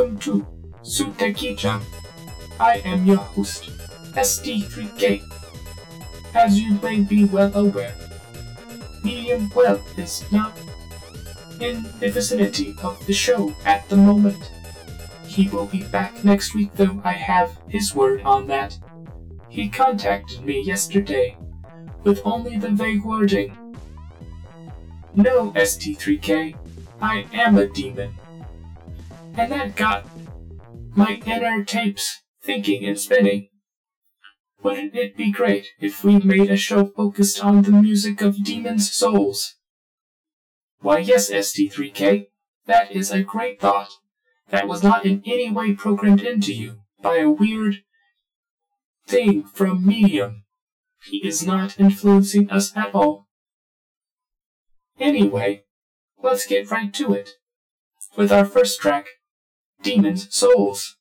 welcome to Suteki-chan. I am your host, ST3K. As you may be well aware, Medium Well is not in the vicinity of the show at the moment. He will be back next week, though I have his word on that. He contacted me yesterday with only the vague wording No, ST3K, I am a demon. And that got my inner tapes thinking and spinning. Wouldn't it be great if we made a show focused on the music of Demon's Souls? Why, yes, ST3K, that is a great thought. That was not in any way programmed into you by a weird thing from Medium. He is not influencing us at all. Anyway, let's get right to it. With our first track, Demon's Souls.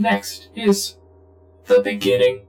Next is the beginning.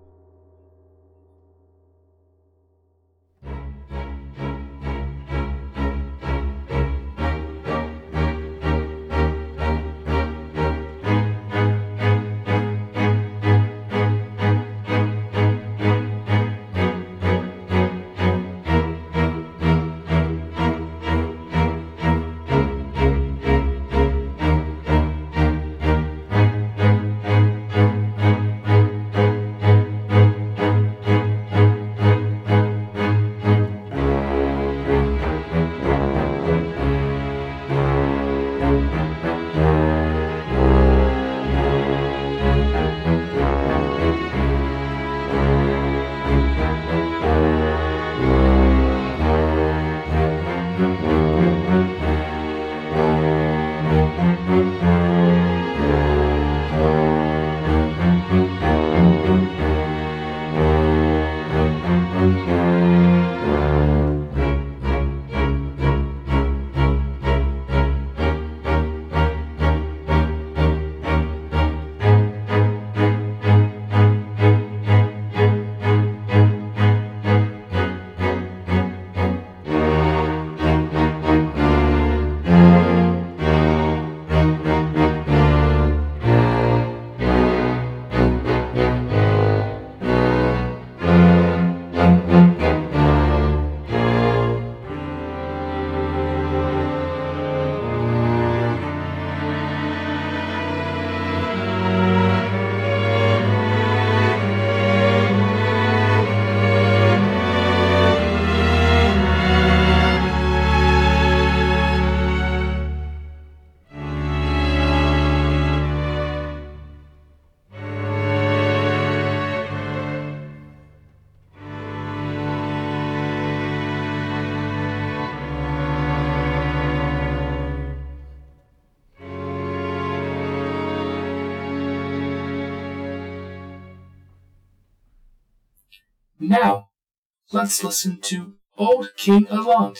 Let's listen to Old King Allant.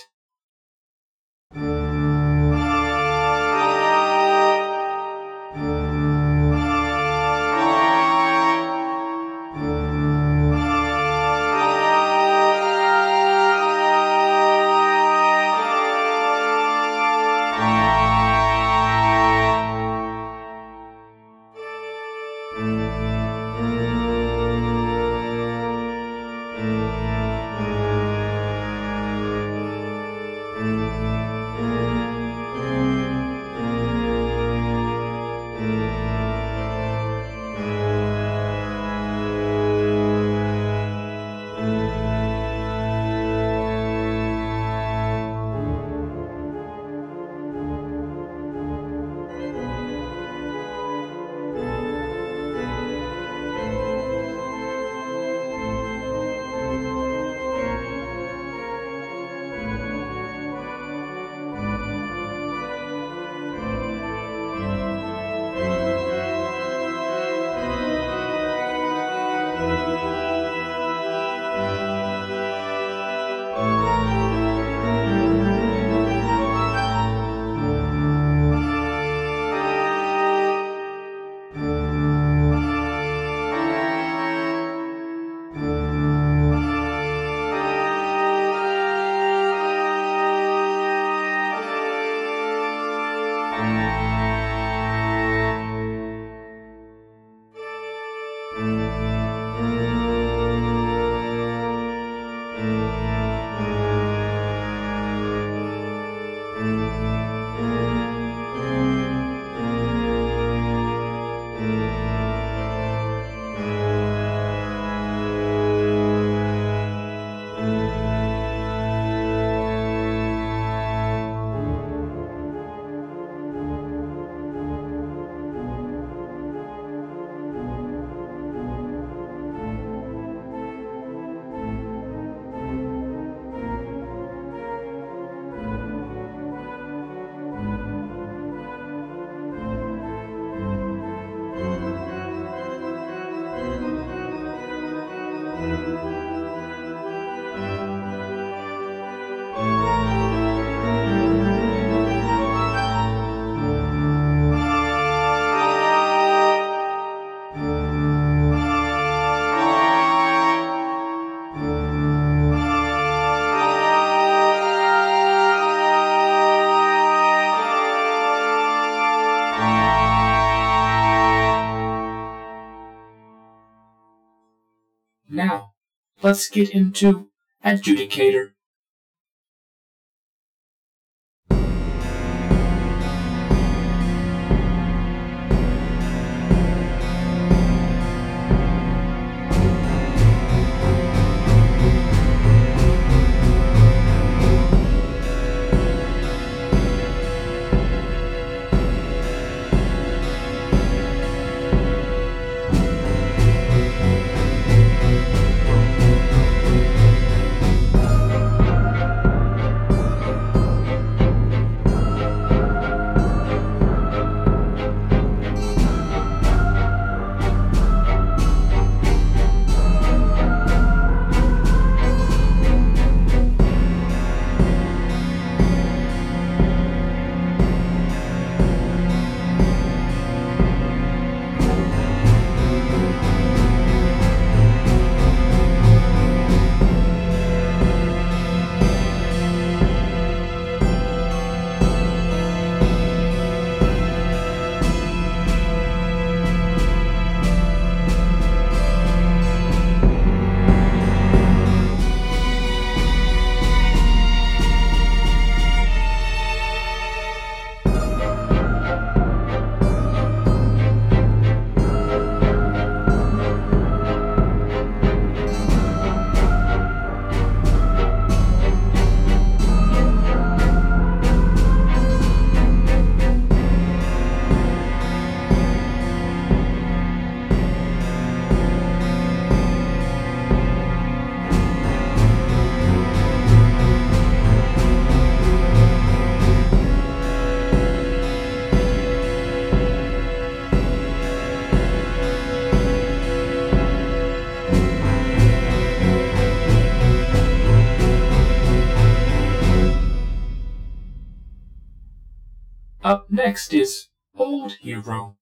Let's get into Adjudicator. Next is Old Hero.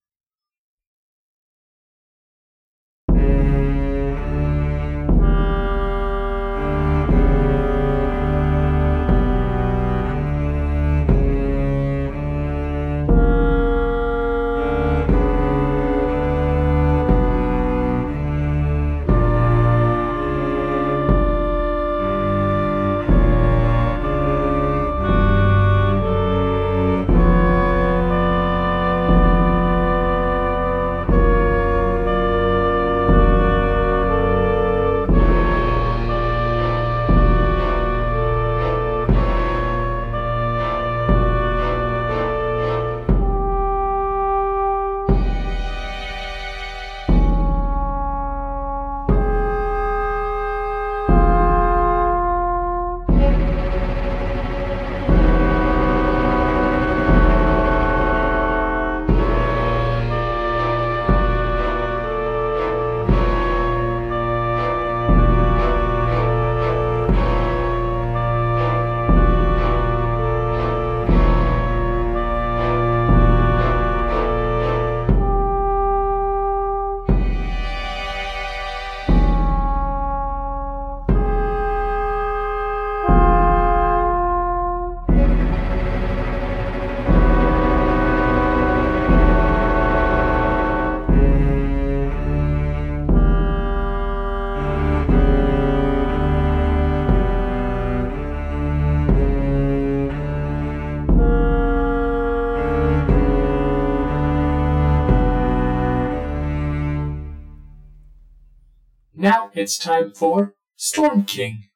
It's time for Storm King.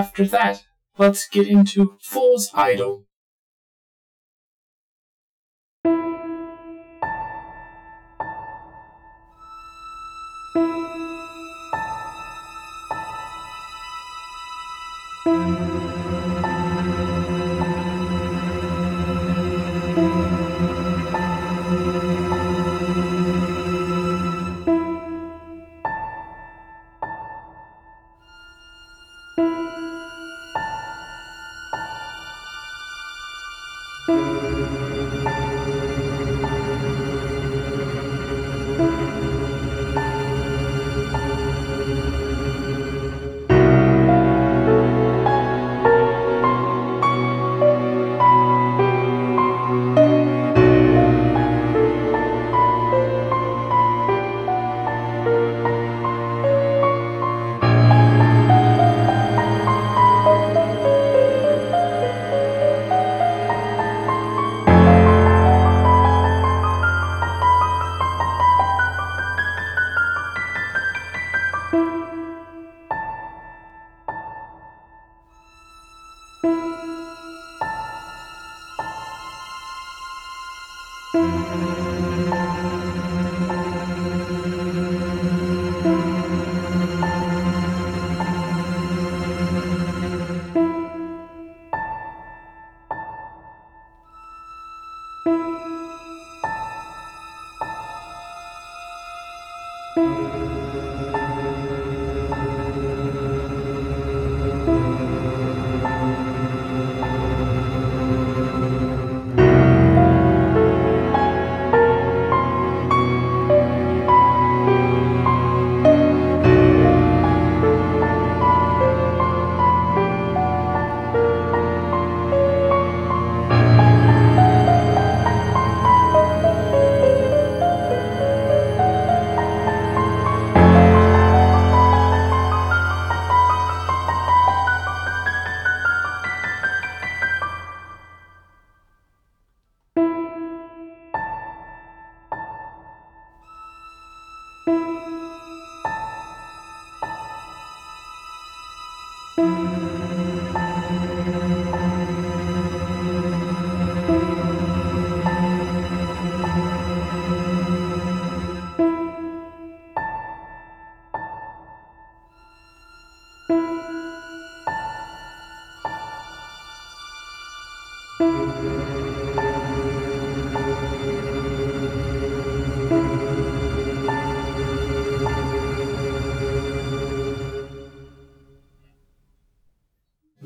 After that, let's get into Fool's Idol.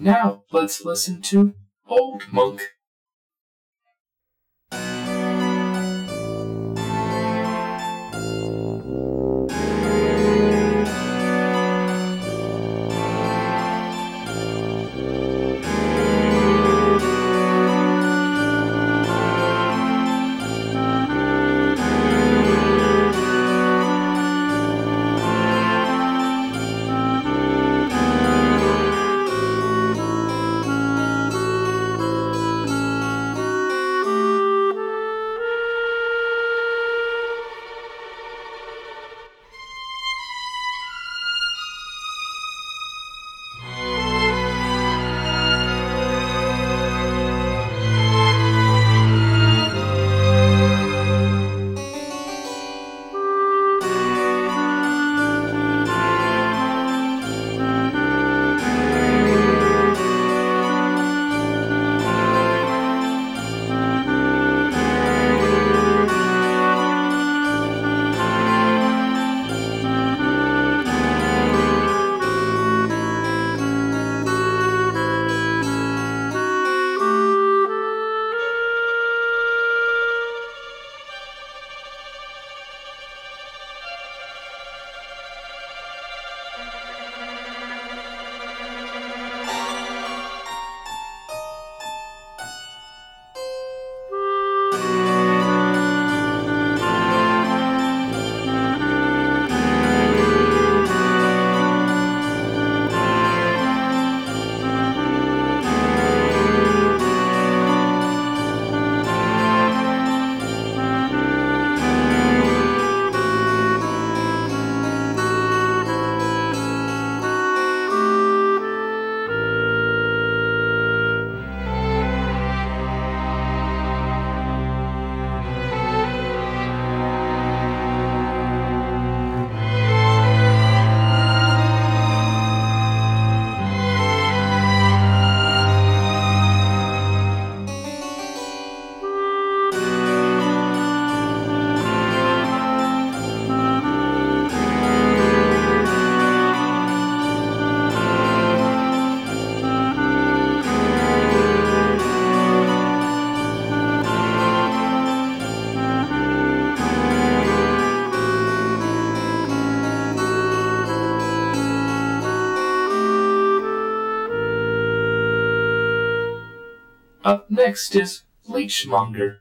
Now let's listen to Old Monk. Up next is Leechmonger.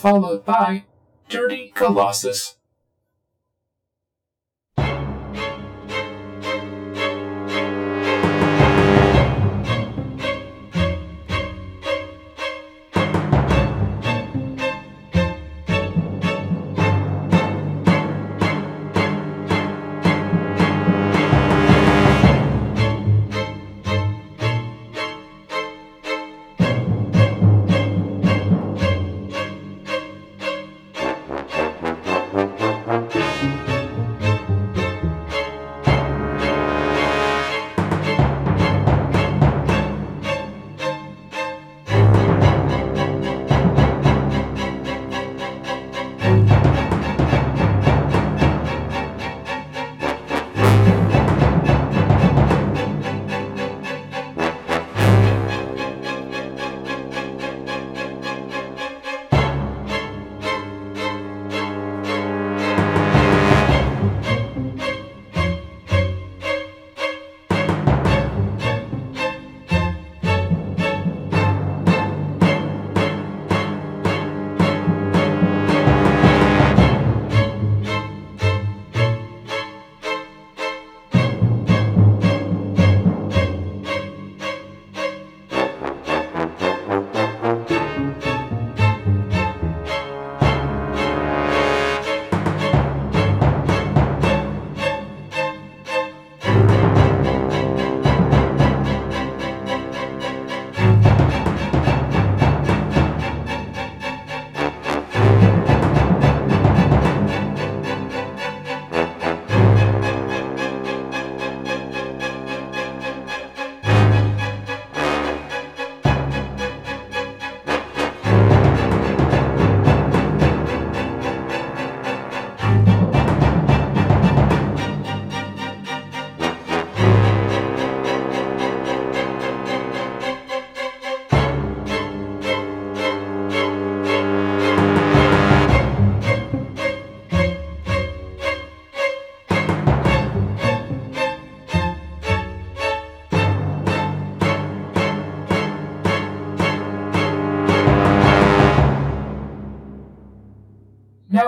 followed by Dirty Colossus.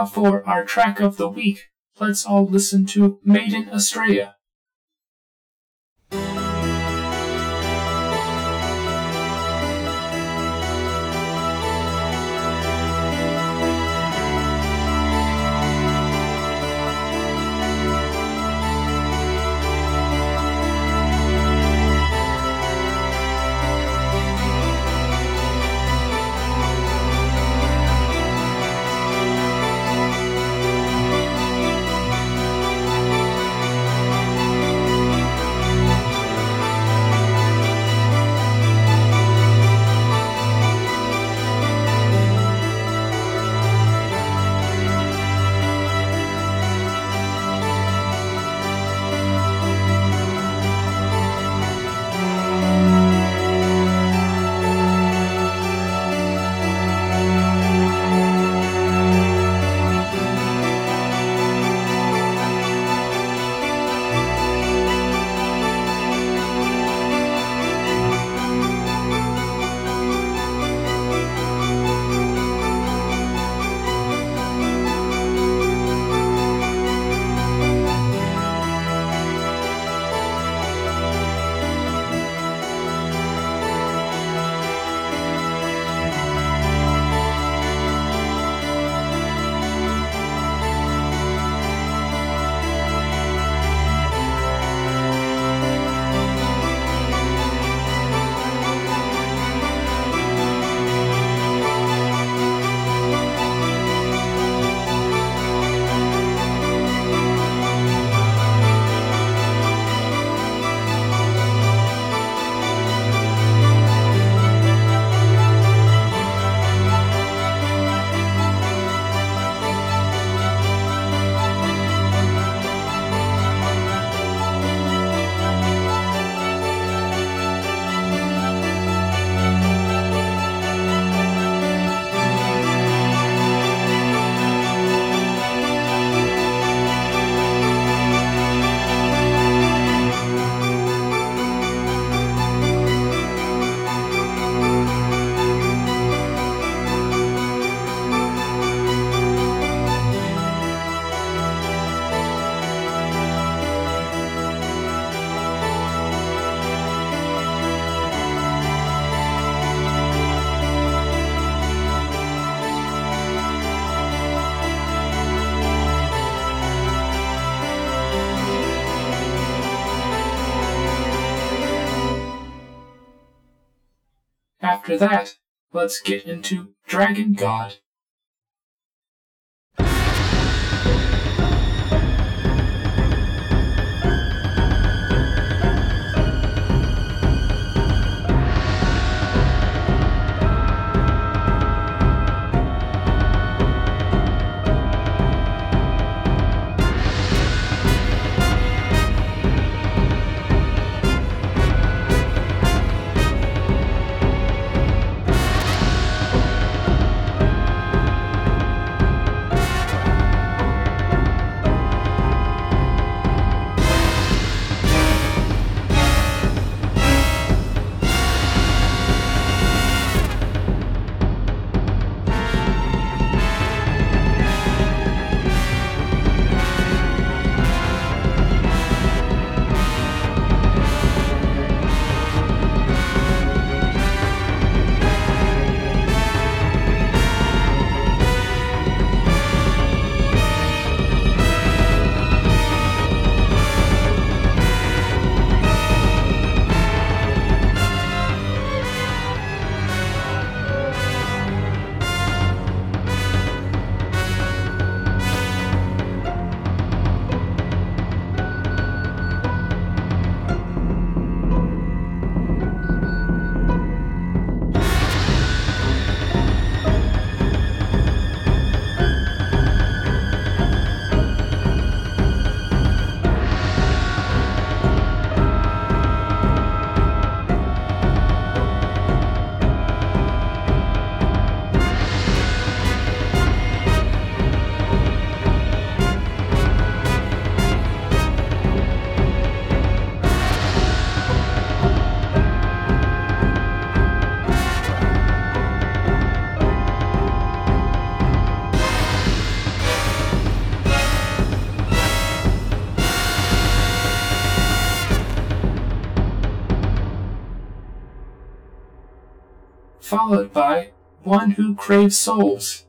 Now for our track of the week, let's all listen to Maiden Astraea. After that, let's get into Dragon God. By one who craves souls.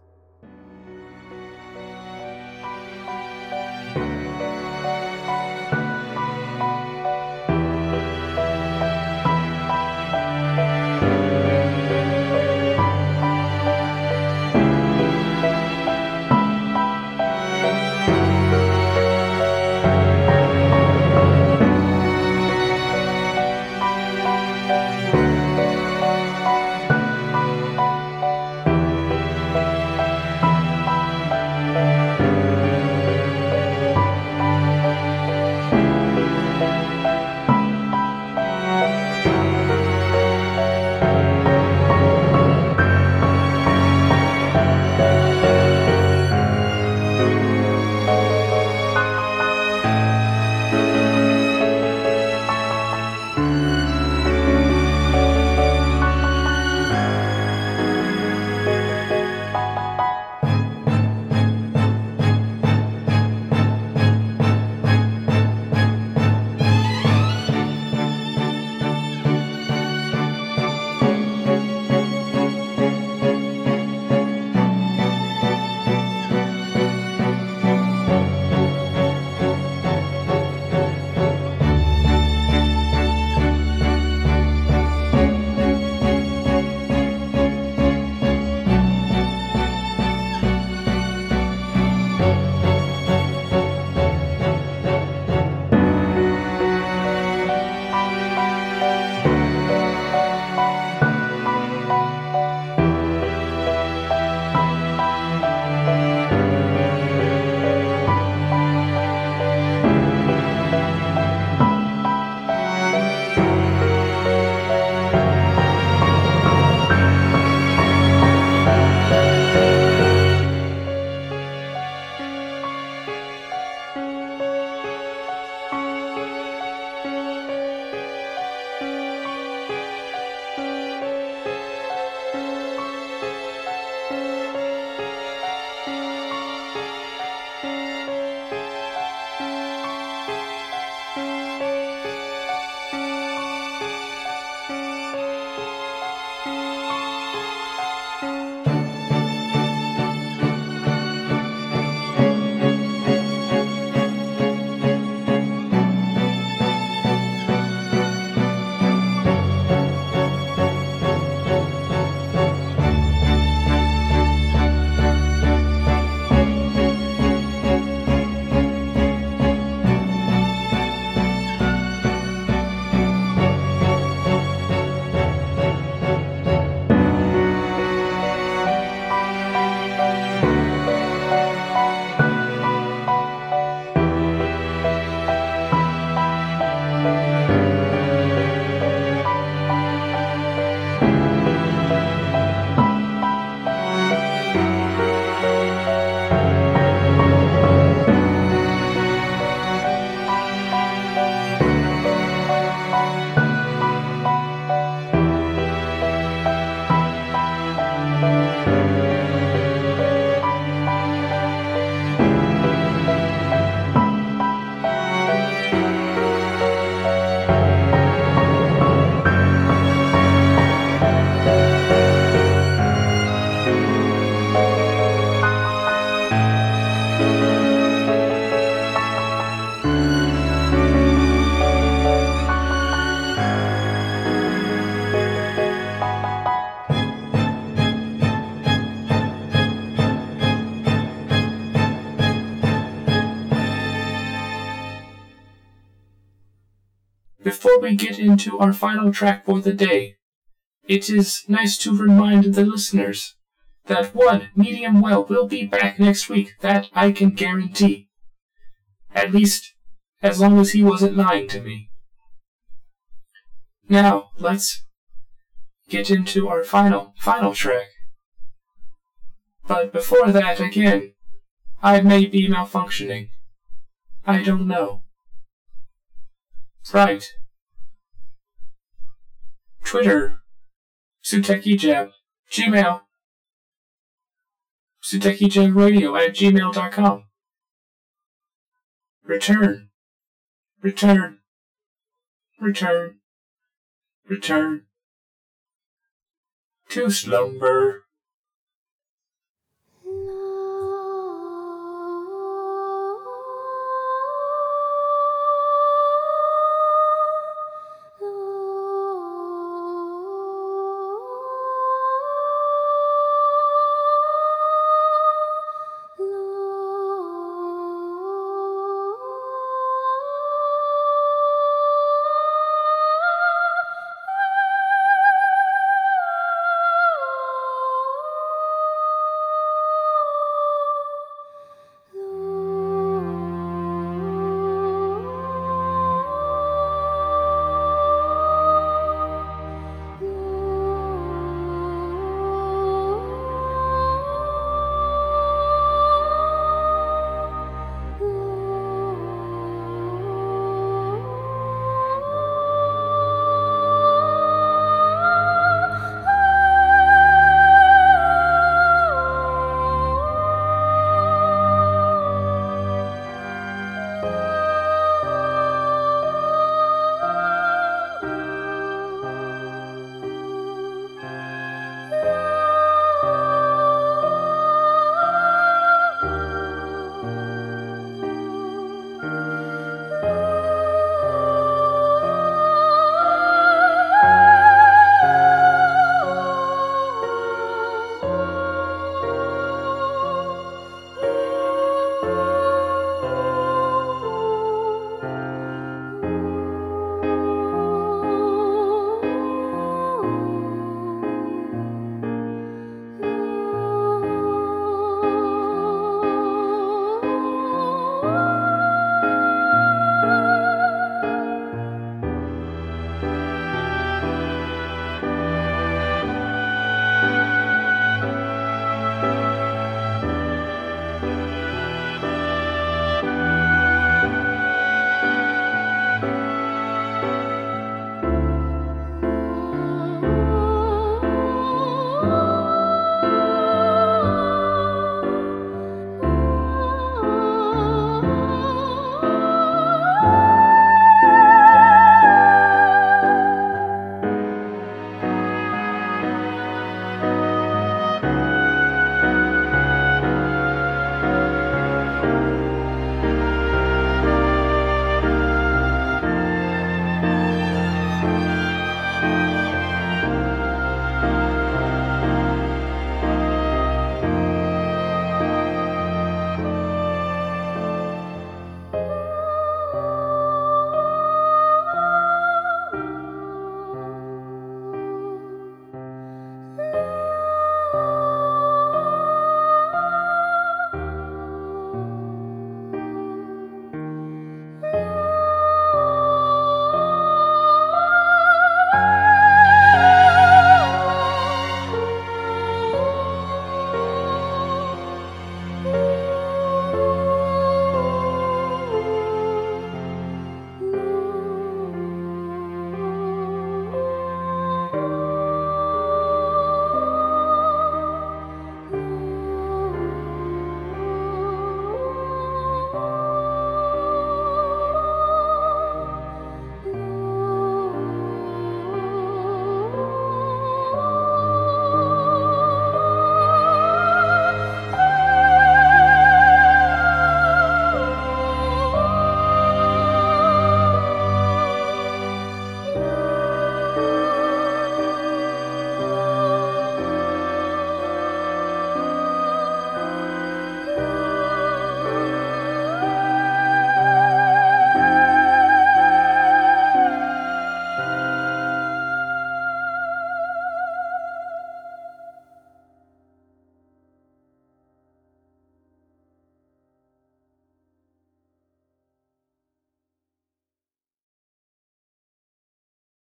Before we get into our final track for the day, it is nice to remind the listeners that one medium well will be back next week. That I can guarantee. At least, as long as he wasn't lying to me. Now, let's get into our final, final track. But before that, again, I may be malfunctioning. I don't know. Right. Twitter. SutekiJam. Gmail. SutekiJamRadio at gmail.com. Return. Return. Return. Return. To slumber.